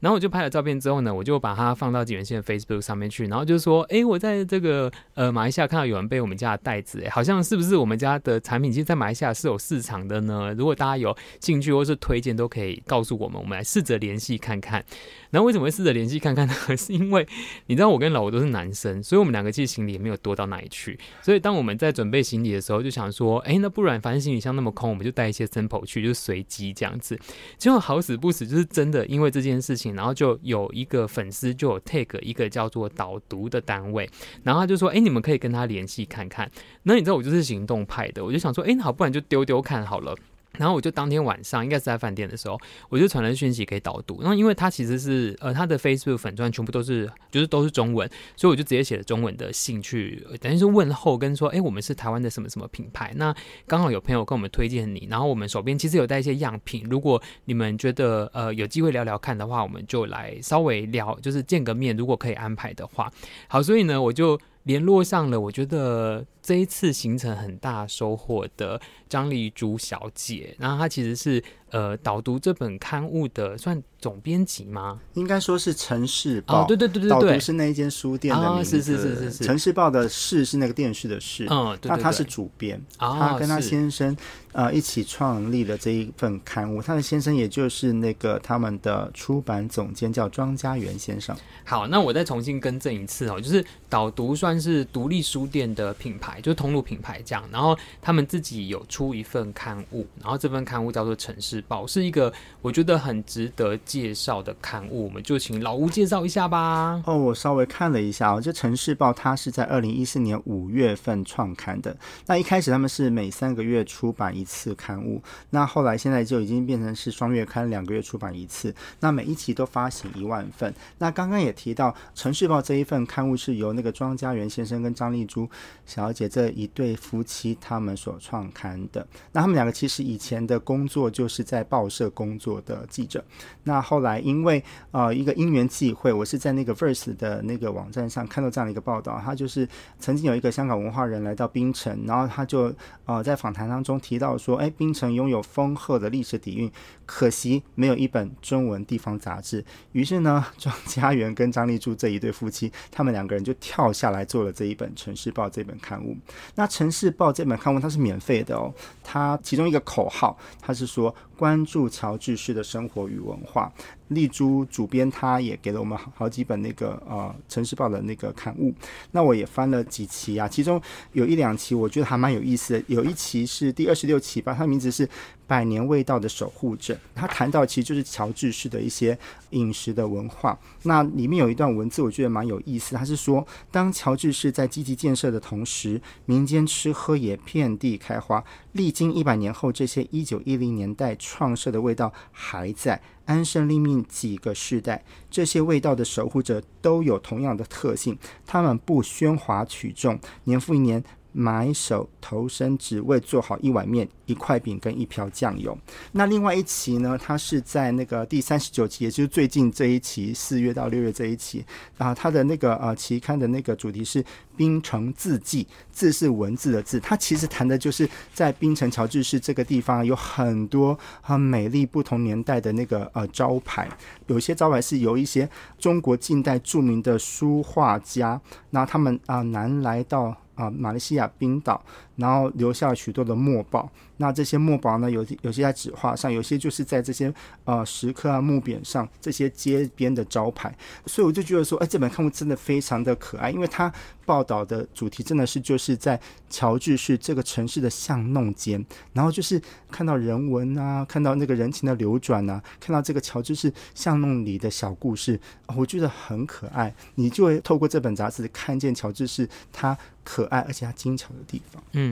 然后我就拍了照片之后呢，我就把它放到锦源兴的 Facebook 上面去，然后就说，哎、我在这个呃马来西亚看到有人背我们家的袋子，哎，好像是不是我们家的产产品？其实，在马来西亚是有市场的呢。如果大家有兴趣或是推荐，都可以告诉我们，我们来试着联系看看。那为什么会试着联系看看呢？是因为你知道我跟老吴都是男生，所以我们两个其实行李也没有多到哪里去。所以当我们在准备行李的时候，就想说，哎，那不然反正行李箱那么空，我们就带一些 sample 去，就随机这样子。结果好死不死，就是真的因为这件事情，然后就有一个粉丝就有 take 一个叫做导读的单位，然后他就说，哎，你们可以跟他联系看看。那你知道我就是行动派的，我就想说，哎，那好，不然就丢丢看好了。然后我就当天晚上应该是在饭店的时候，我就传了讯息给导读。然后因为他其实是呃他的 Facebook 粉钻全部都是就是都是中文，所以我就直接写了中文的信去，等于是问候跟说，哎，我们是台湾的什么什么品牌。那刚好有朋友跟我们推荐你，然后我们手边其实有带一些样品，如果你们觉得呃有机会聊聊看的话，我们就来稍微聊，就是见个面，如果可以安排的话。好，所以呢我就。联络上了，我觉得这一次行程很大收获的张丽珠小姐，然后她其实是呃导读这本刊物的算总编辑吗？应该说是城市报，哦，对对对对对，导读是那一间书店的名字，哦，是是是是是，城市报的市是那个电视的市，嗯，对对对，那他是主编，哦，他跟他先生呃一起创立了这一份刊物，他的先生也就是那个他们的出版总监叫庄家元先生。好，那我再重新更正一次哦，就是导读算是独立书店的品牌，就是通路品牌这样。然后他们自己有出一份刊物，然后这份刊物叫做《城市报》，是一个我觉得很值得介绍的刊物。我们就请老吴介绍一下吧。哦，我稍微看了一下哦，这《城市报》它是在二零一四年五月份创刊的。那一开始他们是每三个月出版一次刊物，那后来现在就已经变成是双月刊，两个月出版一次。那每一期都发行一万份。那刚刚也。提到《城市报》这一份刊物是由那个庄家元先生跟张丽珠小姐这一对夫妻他们所创刊的。那他们两个其实以前的工作就是在报社工作的记者。那后来因为呃一个因缘际会，我是在那个 Verse 的那个网站上看到这样的一个报道，他就是曾经有一个香港文化人来到槟城，然后他就呃在访谈当中提到说，哎，槟城拥有丰厚的历史底蕴，可惜没有一本中文地方杂志。于是呢，庄家元跟张丽珠这一对夫妻，他们两个人就跳下来做了这一本《城市报》这本刊物。那《城市报》这本刊物它是免费的哦，它其中一个口号，它是说关注乔治市的生活与文化。丽珠主编，他也给了我们好几本那个呃《城市报》的那个刊物。那我也翻了几期啊，其中有一两期我觉得还蛮有意思的。有一期是第二十六期吧，它名字是《百年味道的守护者》。他谈到其实就是乔治市的一些饮食的文化。那里面有一段文字，我觉得蛮有意思。他是说，当乔治市在积极建设的同时，民间吃喝也遍地开花。历经一百年后，这些一九一零年代创设的味道还在。安身立命几个世代，这些味道的守护者都有同样的特性，他们不喧哗取众，年复一年埋首投身，只为做好一碗面。一块饼跟一瓢酱油。那另外一期呢？它是在那个第三十九期，也就是最近这一期，四月到六月这一期啊。它的那个呃期刊的那个主题是“冰城字迹”，字是文字的字。它其实谈的就是在冰城乔治市这个地方有很多很美丽不同年代的那个呃招牌，有些招牌是由一些中国近代著名的书画家，那他们啊南来到。啊，马来西亚冰岛，然后留下了许多的墨宝。那这些墨宝呢，有有些在纸画上，有些就是在这些呃石刻啊、木匾上，这些街边的招牌。所以我就觉得说，哎，这本刊物真的非常的可爱，因为它报道的主题真的是就是在乔治市这个城市的巷弄间，然后就是看到人文啊，看到那个人情的流转啊，看到这个乔治市巷弄里的小故事，我觉得很可爱。你就会透过这本杂志看见乔治市它可爱而且它精巧的地方。嗯，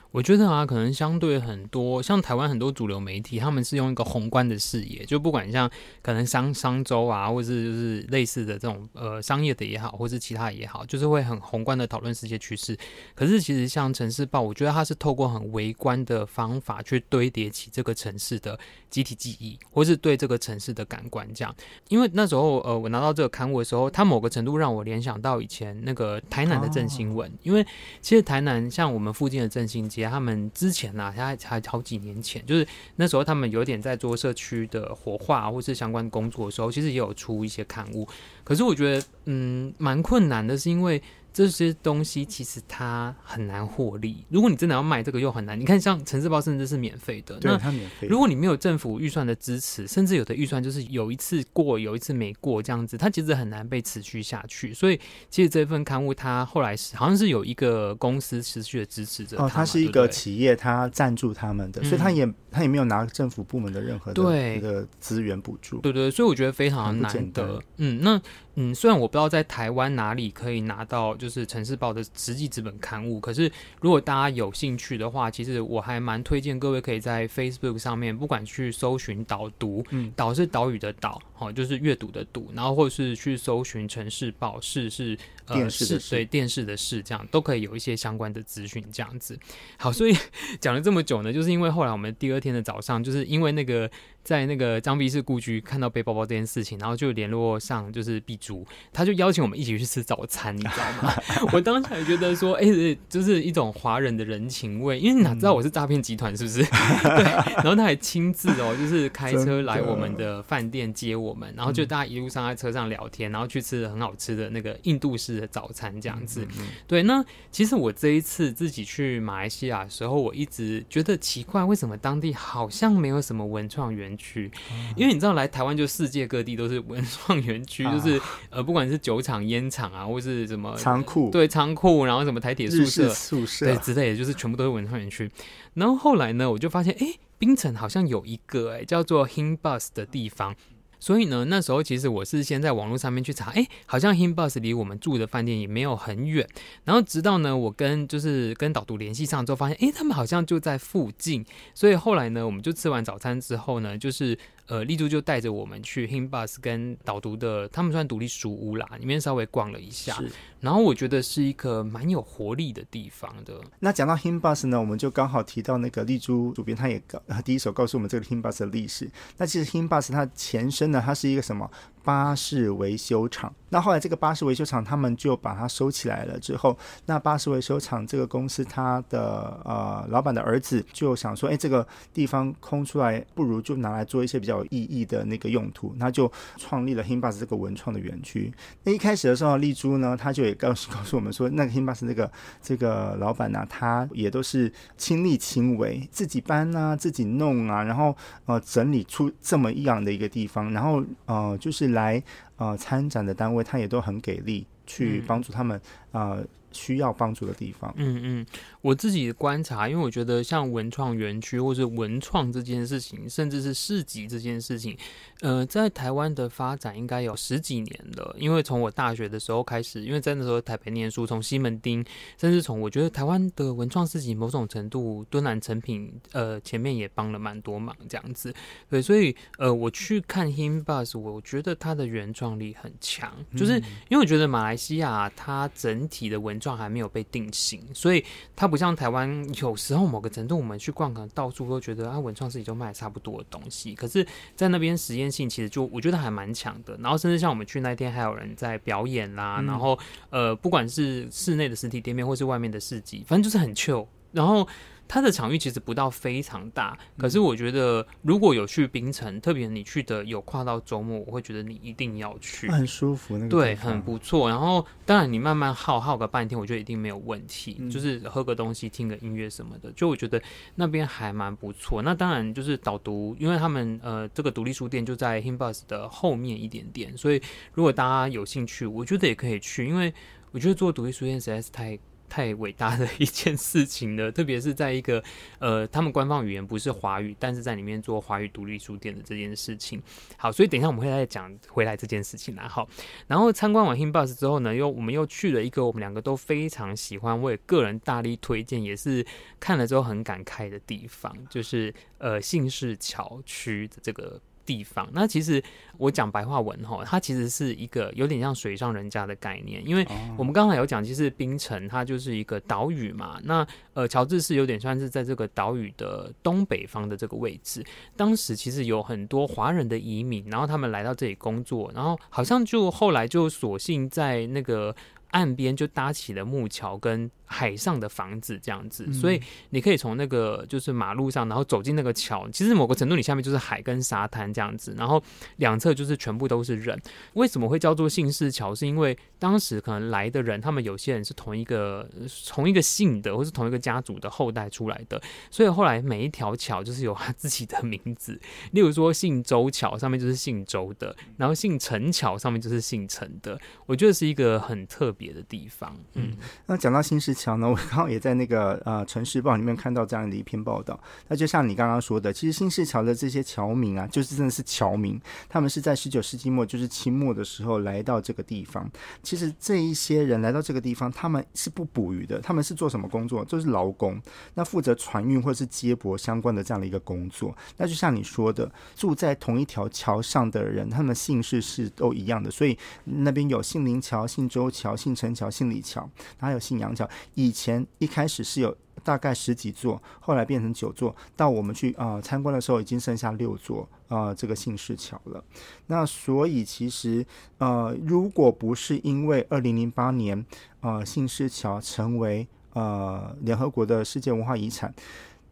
我觉得啊，可能相对很多，像台湾很多主流媒体，他们是用一个宏观的视野，就不管像可能商商周啊，或是就是类似的这种呃商业的也好，或是其他也好，就是会很宏观的讨论世界趋势。可是其实像城市报，我觉得它是透过很微观的方法去堆叠起这个城市的集体记忆，或是对这个城市的感官这样。因为那时候呃，我拿到这个刊物的时候，它某个程度让我联想到以前那个台南的正兴文，因为其实台南像我们附近的正兴街。他们之前呢、啊，他才好几年前，就是那时候他们有点在做社区的活化或是相关工作的时候，其实也有出一些刊物。可是我觉得，嗯，蛮困难的，是因为。这些东西其实它很难获利。如果你真的要卖这个，又很难。你看，像《城市报》甚至是免费的，对，它免费。如果你没有政府预算的支持，甚至有的预算就是有一次过，有一次没过这样子，它其实很难被持续下去。所以，其实这份刊物它后来是好像是有一个公司持续的支持着。哦，它是一个企业，它赞助他们的，嗯、所以它也它也没有拿政府部门的任何的一个资源补助。对，对对，所以我觉得非常难得。嗯，那。嗯，虽然我不知道在台湾哪里可以拿到就是《城市报》的实际纸本刊物，可是如果大家有兴趣的话，其实我还蛮推荐各位可以在 Facebook 上面，不管去搜寻导读，嗯，岛是岛屿的岛，哦，就是阅读的读，然后或是去搜寻《城市报》，是是呃电视的视，对电视的视，这样都可以有一些相关的资讯，这样子。好，所以 讲了这么久呢，就是因为后来我们第二天的早上，就是因为那个。在那个张碧氏故居看到背包包这件事情，然后就联络上就是碧珠，他就邀请我们一起去吃早餐，你知道吗？我当时也觉得说，哎、欸，就是一种华人的人情味，因为你哪知道我是诈骗集团是不是？对，然后他还亲自哦，就是开车来我们的饭店接我们，然后就大家一路上在车上聊天，然后去吃很好吃的那个印度式的早餐这样子。对，那其实我这一次自己去马来西亚的时候，我一直觉得奇怪，为什么当地好像没有什么文创园。园区，因为你知道来台湾就世界各地都是文创园区，就是呃不管是酒厂、烟厂啊，或是什么仓库，对仓库，然后什么台铁宿舍、宿舍。对之类的，就是全部都是文创园区。然后后来呢，我就发现，哎，冰城好像有一个哎叫做 Hinbus 的地方。所以呢，那时候其实我是先在网络上面去查，哎，好像 Himbus 离我们住的饭店也没有很远。然后直到呢，我跟就是跟导读联系上之后，发现，哎，他们好像就在附近。所以后来呢，我们就吃完早餐之后呢，就是。呃，丽珠就带着我们去 Himbus 跟导读的，他们算独立书屋啦，里面稍微逛了一下，然后我觉得是一个蛮有活力的地方的。那讲到 Himbus 呢，我们就刚好提到那个丽珠主编，他也告第一手告诉我们这个 Himbus 的历史。那其实 Himbus 它前身呢，它是一个什么？巴士维修厂，那后来这个巴士维修厂他们就把它收起来了。之后，那巴士维修厂这个公司，它的呃老板的儿子就想说，哎，这个地方空出来，不如就拿来做一些比较有意义的那个用途，那就创立了 Himbus 这个文创的园区。那一开始的时候，丽珠呢，他就也告诉告诉我们说，那个 Himbus 这个这个老板呢、他也都是亲力亲为，自己搬啊，自己弄啊，然后呃整理出这么一样的一个地方，然后呃就是。来，呃，参展的单位他也都很给力，去帮助他们，嗯、呃。需要帮助的地方。嗯嗯，我自己的观察，因为我觉得像文创园区或是文创这件事情，甚至是市集这件事情，呃，在台湾的发展应该有十几年了。因为从我大学的时候开始，因为在那时候台北念书，从西门町，甚至从我觉得台湾的文创市集，某种程度敦南成品，呃，前面也帮了蛮多忙这样子。对，所以呃，我去看 Himbus，我觉得它的原创力很强，就是因为我觉得马来西亚它整体的文创还没有被定型，所以它不像台湾，有时候某个程度我们去逛，可能到处都觉得啊，文创市集都卖差不多的东西。可是，在那边实验性其实就我觉得还蛮强的。然后，甚至像我们去那天，还有人在表演啦。嗯、然后，呃，不管是室内的实体店面，或是外面的市集，反正就是很 chill。然后。它的场域其实不到非常大，可是我觉得如果有去冰城，特别你去的有跨到周末，我会觉得你一定要去，很舒服，那个对，很不错。然后当然你慢慢耗耗个半天，我觉得一定没有问题，嗯、就是喝个东西、听个音乐什么的，就我觉得那边还蛮不错。那当然就是导读，因为他们呃这个独立书店就在 Himbus 的后面一点点，所以如果大家有兴趣，我觉得也可以去，因为我觉得做独立书店实在是太。太伟大的一件事情了，特别是在一个呃，他们官方语言不是华语，但是在里面做华语独立书店的这件事情。好，所以等一下我们会再讲回来这件事情啦。好，然后参观完 HIMBOX 之后呢，又我们又去了一个我们两个都非常喜欢，我也个人大力推荐，也是看了之后很感慨的地方，就是呃信士桥区的这个。地方，那其实我讲白话文哈，它其实是一个有点像水上人家的概念，因为我们刚才有讲，其实冰城它就是一个岛屿嘛。那呃，乔治是有点算是在这个岛屿的东北方的这个位置。当时其实有很多华人的移民，然后他们来到这里工作，然后好像就后来就索性在那个岸边就搭起了木桥跟。海上的房子这样子，所以你可以从那个就是马路上，然后走进那个桥。其实某个程度，你下面就是海跟沙滩这样子，然后两侧就是全部都是人。为什么会叫做姓氏桥？是因为当时可能来的人，他们有些人是同一个同一个姓的，或是同一个家族的后代出来的，所以后来每一条桥就是有他自己的名字。例如说，姓周桥上面就是姓周的，然后姓陈桥上面就是姓陈的。我觉得是一个很特别的地方。嗯，那讲到信士桥呢，我刚好也在那个呃《城市报》里面看到这样的一篇报道。那就像你刚刚说的，其实新市桥的这些侨民啊，就是真的是侨民，他们是在十九世纪末，就是清末的时候来到这个地方。其实这一些人来到这个地方，他们是不捕鱼的，他们是做什么工作？就是劳工，那负责船运或者是接驳相关的这样的一个工作。那就像你说的，住在同一条桥上的人，他们姓氏是都一样的，所以那边有姓林桥、信州桥、姓陈桥、姓李桥，还有信杨桥。以前一开始是有大概十几座，后来变成九座，到我们去啊、呃、参观的时候，已经剩下六座啊、呃、这个信士桥了。那所以其实呃，如果不是因为二零零八年呃信士桥成为呃联合国的世界文化遗产，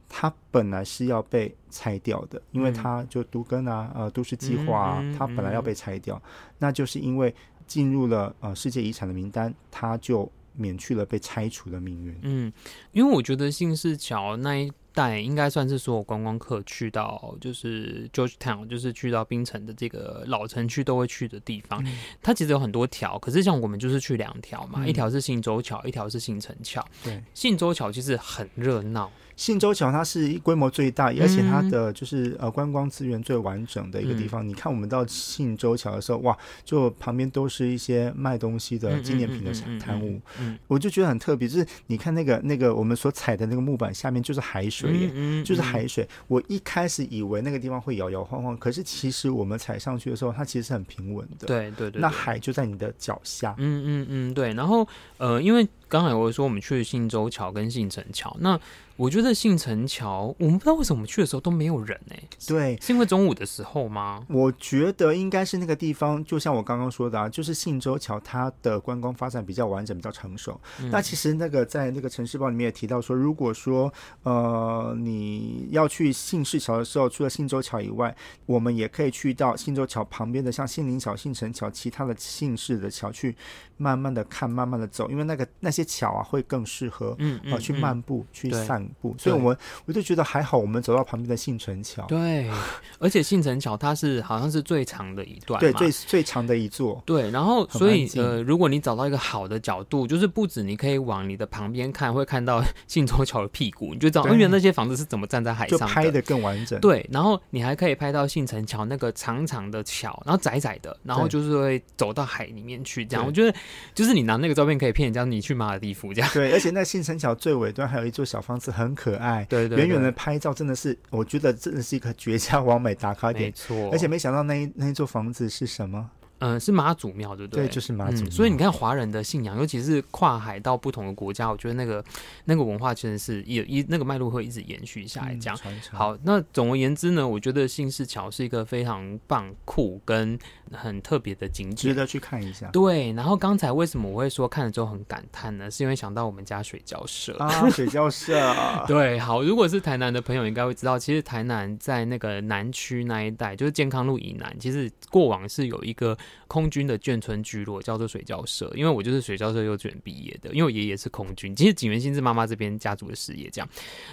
它本来是要被拆掉的，因为它就都根啊呃都市计划、啊，它本来要被拆掉，那就是因为进入了呃世界遗产的名单，它就。免去了被拆除的命运。嗯，因为我觉得信市桥那一带应该算是所有观光客去到就是 Georgetown，就是去到槟城的这个老城区都会去的地方。嗯、它其实有很多条，可是像我们就是去两条嘛，嗯、一条是信州桥，一条是信城桥。对，信州桥其实很热闹。信州桥它是规模最大，而且它的就是呃观光资源最完整的一个地方。嗯、你看我们到信州桥的时候，哇，就旁边都是一些卖东西的纪念品的摊物，嗯，我就觉得很特别。就是你看那个那个我们所踩的那个木板下面就是海水耶，就是海水。我一开始以为那个地方会摇摇晃晃，可是其实我们踩上去的时候，它其实是很平稳的。对对对，那海就在你的脚下。嗯嗯嗯，对。然后呃，因为刚才我说我们去信州桥跟信城桥，那。我觉得信城桥，我们不知道为什么我们去的时候都没有人呢？对，是因为中午的时候吗？我觉得应该是那个地方，就像我刚刚说的啊，就是信州桥，它的观光发展比较完整，比较成熟。嗯、那其实那个在那个城市报里面也提到说，如果说呃你要去信市桥的时候，除了信州桥以外，我们也可以去到信州桥旁边的像信林桥、信城桥，其他的姓氏的桥去慢慢的看，慢慢的走，因为那个那些桥啊会更适合嗯，嗯，嗯、呃、去漫步去散。步，所以我们我就觉得还好，我们走到旁边的信城桥。对，而且信城桥它是好像是最长的一段，对，最最长的一座。对，然后所以呃，如果你找到一个好的角度，就是不止你可以往你的旁边看，会看到信州桥的屁股，你就知道，原来那些房子是怎么站在海上的，就拍的更完整。对，然后你还可以拍到信城桥那个长长的桥，然后窄窄的，然后就是会走到海里面去。这样，我觉得就是你拿那个照片可以骗人家你去马尔地夫这样。对，而且那新城桥最尾端还有一座小房子。很可爱，对对，远远的拍照真的是，我觉得真的是一个绝佳完美打卡点，没错。而且没想到那一那一座房子是什么？嗯，是妈祖庙，对不对？对，就是妈祖庙。所以你看，华人的信仰，尤其是跨海到不同的国家，我觉得那个那个文化其实是一一那个脉络会一直延续下来。这样，好，那总而言之呢，我觉得信士桥是一个非常棒、酷跟很特别的景点，值得去看一下。对，然后刚才为什么我会说看了之后很感叹呢？是因为想到我们家水交社啊，水交社。对，好，如果是台南的朋友应该会知道，其实台南在那个南区那一带，就是健康路以南，其实过往是有一个。空军的眷村聚落，叫做水交社。因为我就是水交社幼稚园毕业的，因为我爷爷是空军，其实景元新是妈妈这边家族的事业。这样，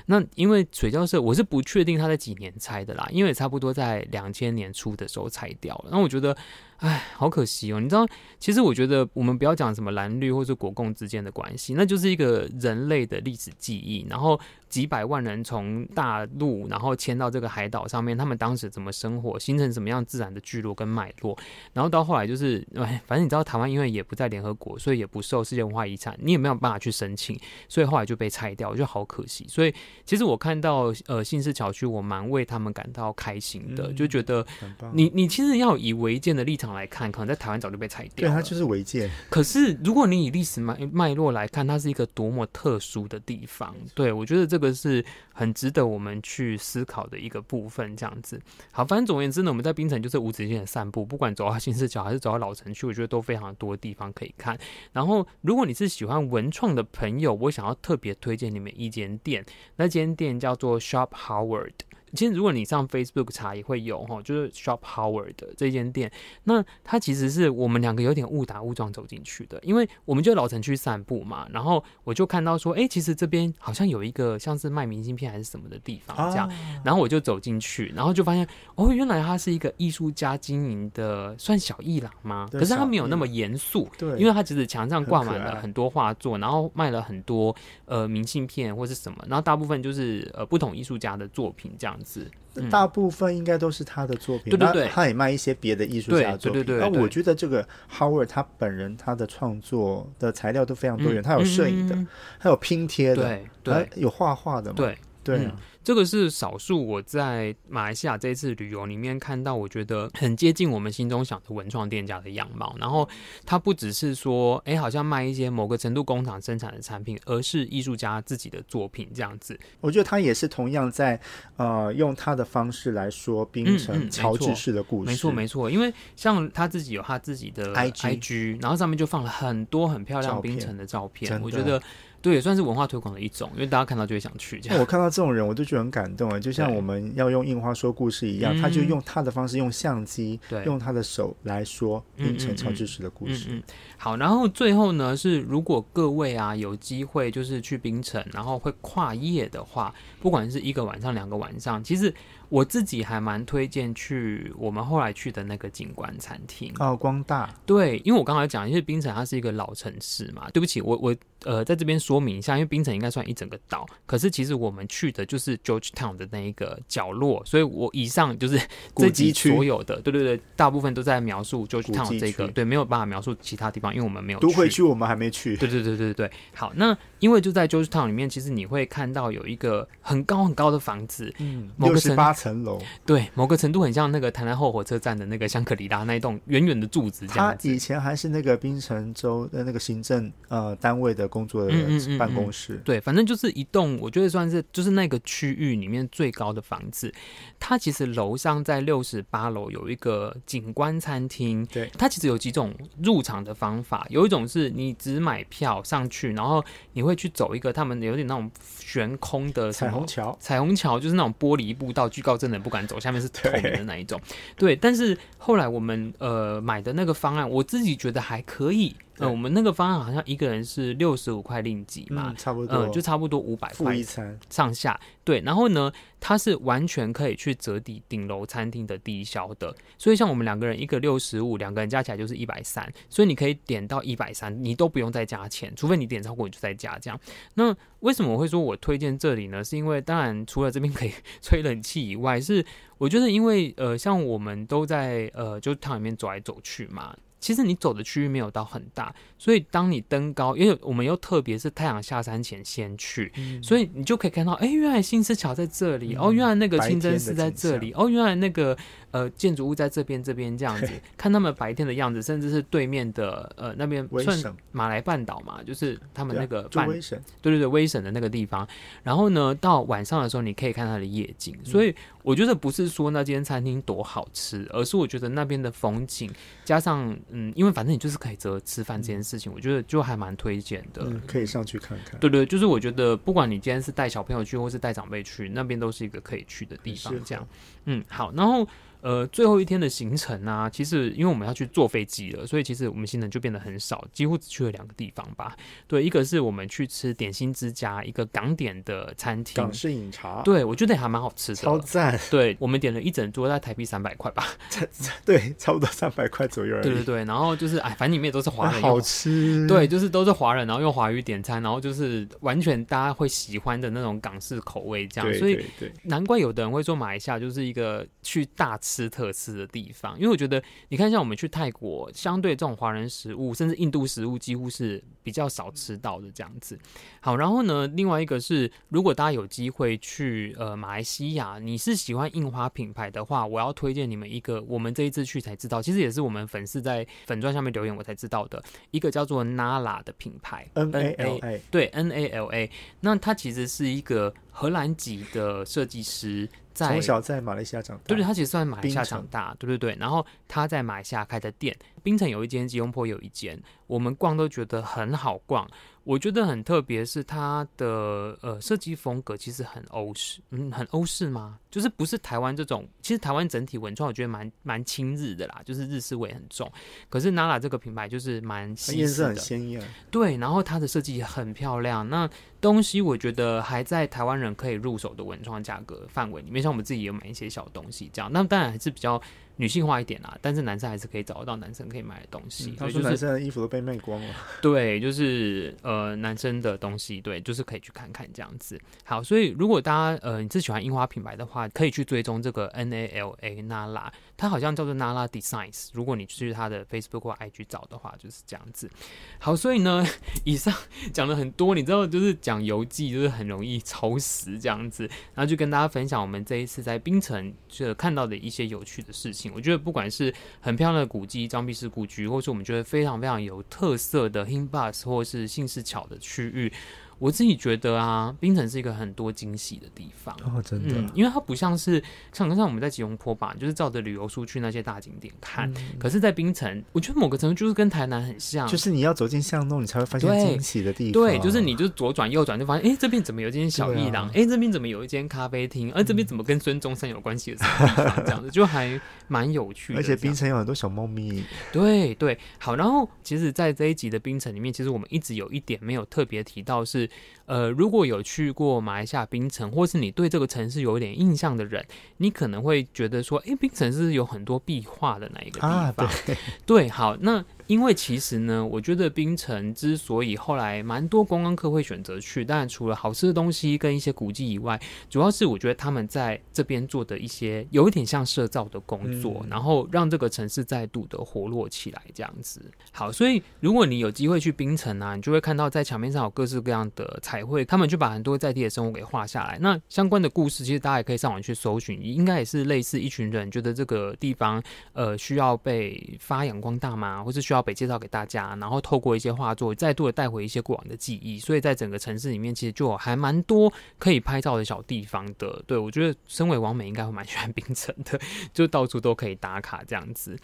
那因为水交社，我是不确定他在几年拆的啦，因为差不多在两千年初的时候拆掉了。那我觉得。哎，好可惜哦！你知道，其实我觉得我们不要讲什么蓝绿或是国共之间的关系，那就是一个人类的历史记忆。然后几百万人从大陆，然后迁到这个海岛上面，他们当时怎么生活，形成什么样自然的聚落跟脉络。然后到后来就是，哎，反正你知道，台湾因为也不在联合国，所以也不受世界文化遗产，你也没有办法去申请，所以后来就被拆掉，我觉得好可惜。所以其实我看到呃新市桥区，我蛮为他们感到开心的，嗯、就觉得你你其实要以违建的立场。来看，可能在台湾早就被拆掉了。对，它就是违建。可是，如果你以历史脉脉络来看，它是一个多么特殊的地方。对，我觉得这个是很值得我们去思考的一个部分。这样子，好，反正总而言之呢，我们在冰城就是无止境的散步，不管走到新市桥还是走到老城区，我觉得都非常多的地方可以看。然后，如果你是喜欢文创的朋友，我想要特别推荐你们一间店，那间店叫做 Shop Howard。其实，如果你上 Facebook 查也会有哈，就是 Shop Howard 的这间店。那它其实是我们两个有点误打误撞走进去的，因为我们就老城区散步嘛，然后我就看到说，哎、欸，其实这边好像有一个像是卖明信片还是什么的地方这样，然后我就走进去，然后就发现哦，原来它是一个艺术家经营的，算小艺廊吗？可是它没有那么严肃，对，因为它只是墙上挂满了很多画作，然后卖了很多呃明信片或是什么，然后大部分就是呃不同艺术家的作品这样子。嗯、大部分应该都是他的作品，对对对，他也卖一些别的艺术家的作品。对对对，那我觉得这个 Howard 他本人他的创作的材料都非常多元，嗯、他有摄影的，还、嗯、有拼贴的，对有画画的嘛，对这个是少数我在马来西亚这一次旅游里面看到，我觉得很接近我们心中想的文创店家的样貌。然后它不只是说，哎，好像卖一些某个程度工厂生产的产品，而是艺术家自己的作品这样子。我觉得他也是同样在呃用他的方式来说冰城乔治市的故事。没错没错，因为像他自己有他自己的 IG, IG，然后上面就放了很多很漂亮冰城的照片，我觉得。对，也算是文化推广的一种，因为大家看到就会想去。这样，我看到这种人，我就觉得很感动啊！就像我们要用印花说故事一样，他就用他的方式，用相机，对，用他的手来说冰城乔治市的故事。嗯嗯嗯。好，然后最后呢，是如果各位啊有机会就是去冰城，然后会跨夜的话，不管是一个晚上、两个晚上，其实。我自己还蛮推荐去我们后来去的那个景观餐厅哦，光大。对，因为我刚才讲，因为槟城它是一个老城市嘛。对不起，我我呃在这边说明一下，因为槟城应该算一整个岛，可是其实我们去的就是 Georgetown 的那一个角落，所以我以上就是 这集所有的，对对对，大部分都在描述 Georgetown 这个，对，没有办法描述其他地方，因为我们没有去。都会区我们还没去。对对对对对，好，那因为就在 Georgetown 里面，其实你会看到有一个很高很高的房子，嗯，六十八层楼，对，某个程度很像那个台南后火车站的那个香格里拉那一栋远远的柱子这样。它以前还是那个槟城州的那个行政呃单位的工作的办公室。嗯嗯嗯嗯。对，反正就是一栋，我觉得算是就是那个区域里面最高的房子。它其实楼上在六十八楼有一个景观餐厅。对，它其实有几种入场的方法，有一种是你只买票上去，然后你会去走一个他们有点那种悬空的彩虹桥，彩虹桥就是那种玻璃步道，惧高真的不敢走。下面是透明的那一种，对，对。但是后来我们呃买的那个方案，我自己觉得还可以。呃，我们那个方案好像一个人是六十五块令吉嘛，嗯，差不多，呃，就差不多五百块一餐上下。对，然后呢，它是完全可以去折抵顶楼餐厅的低消的。所以像我们两个人，一个六十五，两个人加起来就是一百三，所以你可以点到一百三，你都不用再加钱，除非你点超过，你就再加这样。那为什么我会说我推荐这里呢？是因为当然除了这边可以吹冷气以外，是我觉得因为呃，像我们都在呃，就汤里面走来走去嘛。其实你走的区域没有到很大，所以当你登高，因为我们又特别是太阳下山前先去，嗯，所以你就可以看到，哎，原来新思桥在这里，嗯，哦，原来那个清真寺在这里，哦，原来那个呃建筑物在这边这边这样子，看他们白天的样子，甚至是对面的呃那边算马来半岛嘛，就是他们那个半，对对对，威省的那个地方。然后呢，到晚上的时候，你可以看它的夜景，嗯，所以我觉得不是说那间餐厅多好吃，而是我觉得那边的风景加上。嗯，因为反正你就是可以择吃饭这件事情，我觉得就还蛮推荐的。嗯，可以上去看看。对对，就是我觉得不管你今天是带小朋友去，或是带长辈去，那边都是一个可以去的地方。这样，嗯，好。然后呃，最后一天的行程呢、啊，其实因为我们要去坐飞机了，所以其实我们行程就变得很少，几乎只去了两个地方吧。对，一个是我们去吃点心之家，一个港点的餐厅，港式饮茶。对，我觉得还蛮好吃的，超赞。对，我们点了一整桌，在台币三百块吧。对，差不多三百块左右而已。对对对，然后就是哎，反正里面都是华人，好吃。对，就是都是华人，然后用华语点餐，然后就是完全大家会喜欢的那种港式口味，这样。所以难怪有的人会说马来西亚就是一个去大吃特吃的地方，因为我觉得，你看，像我们去泰国，相对这种华人食物，甚至印度食物，几乎是比较少吃到的这样子。好，然后呢，另外一个是，如果大家有机会去呃马来西亚，你是喜欢印花品牌的话，我要推荐你们一个，我们这一次去才知道，其实也是我们粉丝在粉钻下面留言我才知道的一个叫做 Nala 的品牌，N A L A，对，N A L A，那它其实是一个荷兰籍的设计师在。从小在马来西亚长大，对对，他其实算马来西亚长大，对对对。然后他在马来西亚开的店，槟城有一间，吉隆坡有一间，我们逛都觉得很好逛。我觉得很特别，是它的呃设计风格其实很欧式，嗯，很欧式吗？就是不是台湾这种，其实台湾整体文创我觉得蛮蛮亲日的啦，就是日式味很重。可是 Nala 这个品牌就是蛮西式的，颜色很鲜艳，对，然后它的设计也很漂亮。那东西我觉得还在台湾人可以入手的文创价格范围里面，像我们自己有买一些小东西这样，那当然还是比较。女性化一点啦，但是男生还是可以找得到男生可以买的东西。他说男生的衣服都被卖光了。对，就是呃男生的东西，对，就是可以去看看这样子。好，所以如果大家呃你是喜欢樱花品牌的话，可以去追踪这个 N A L A Nala，它好像叫做 Nala Designs。如果你去他的 Facebook 或 IG 找的话，就是这样子。好，所以呢，以上讲了很多，你知道，就是讲游记就是很容易超时这样子，然后就跟大家分享我们这一次在槟城就看到的一些有趣的事情。我觉得不管是很漂亮的古迹，张碧氏故居，或是我们觉得非常非常有特色的 Himbas 或是姓氏桥的区域。我自己觉得啊，冰城是一个很多惊喜的地方哦，真的，嗯，因为它不像是像刚才我们在吉隆坡吧，就是照着旅游书去那些大景点看。嗯、可是，在冰城，我觉得某个程度就是跟台南很像，就是你要走进巷弄，你才会发现惊喜的地方。对，就是你就左转右转就发现，哎、欸，这边怎么有一间小艺廊？哎、啊欸，这边怎么有一间咖啡厅？哎、啊、这边怎么跟孙中山有关系的什么地方？这样子就还蛮有趣的。而且冰城有很多小猫咪。对对，好，然后其实，在这一集的冰城里面，其实我们一直有一点没有特别提到是，呃，如果有去过马来西亚槟城，或是你对这个城市有一点印象的人，你可能会觉得说，哎，槟城是有很多壁画的那一个地方？啊、对，对，好，那。因为其实呢，我觉得槟城之所以后来蛮多观光客会选择去，当然除了好吃的东西跟一些古迹以外，主要是我觉得他们在这边做的一些有一点像社造的工作，嗯、然后让这个城市再度的活络起来这样子。好，所以如果你有机会去槟城啊，你就会看到在墙面上有各式各样的彩绘，他们就把很多在地的生活给画下来。那相关的故事，其实大家也可以上网去搜寻，应该也是类似一群人觉得这个地方呃需要被发扬光大嘛，或是需要。要被介绍给大家，然后透过一些画作，再度的带回一些过往的记忆，所以在整个城市里面，其实就还蛮多可以拍照的小地方的。对，我觉得身为王美应该会蛮喜欢冰城的，就到处都可以打卡这样子。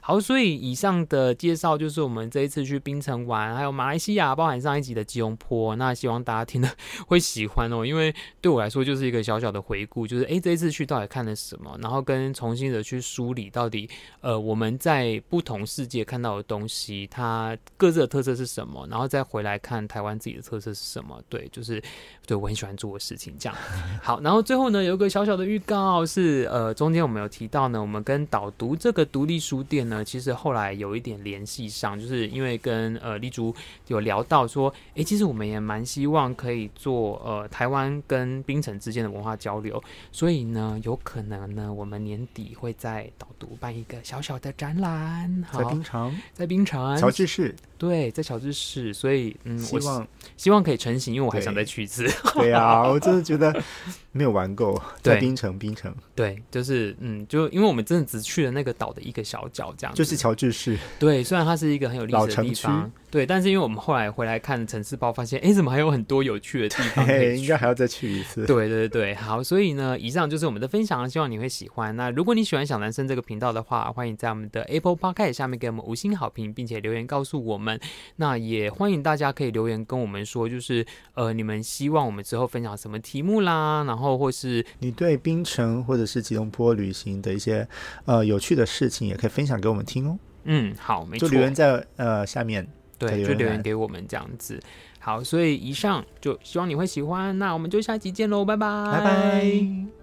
好，所以以上的介绍就是我们这一次去冰城玩，还有马来西亚，包含上一集的吉隆坡。那希望大家听了 会喜欢哦，因为对我来说就是一个小小的回顾，就是诶，这一次去到底看了什么，然后跟重新的去梳理到底呃我们在不同世界看到的东西，它各自的特色是什么，然后再回来看台湾自己的特色是什么。对，就是对我很喜欢做的事情这样。好，然后最后呢，有一个小小的预告是呃中间我们有提到呢，我们跟导读这个独立书店呢。其实后来有一点联系上，就是因为跟呃丽珠有聊到说，哎，其实我们也蛮希望可以做呃台湾跟冰城之间的文化交流，所以呢，有可能呢，我们年底会在导读办一个小小的展览，在槟城，在槟城乔治市，对，在乔治市，所以嗯，希望希望可以成型，因为我还想再去一次。对啊，我真的觉得没有玩够，在冰城，冰城，对，就是嗯，就因为我们真的只去了那个岛的一个小角，这样。就是乔治市，对，虽然它是一个很有历史的地方，对，但是因为我们后来回来看城市报，发现，哎，怎么还有很多有趣的地方？应该还要再去一次。对对对，好，所以呢，以上就是我们的分享，希望你会喜欢。那如果你喜欢小男生这个频道的话，欢迎在我们的 Apple Podcast 下面给我们五星好评，并且留言告诉我们。那也欢迎大家可以留言跟我们说，就是呃，你们希望我们之后分享什么题目啦，然后或是你对槟城或者是吉隆坡旅行的一些呃有趣的事情，也可以分享给我们听哦。嗯，好，没错，就留言在呃下面，对，就留言给我们这样子。好，所以以上就希望你会喜欢，那我们就下期见喽，拜拜，拜拜。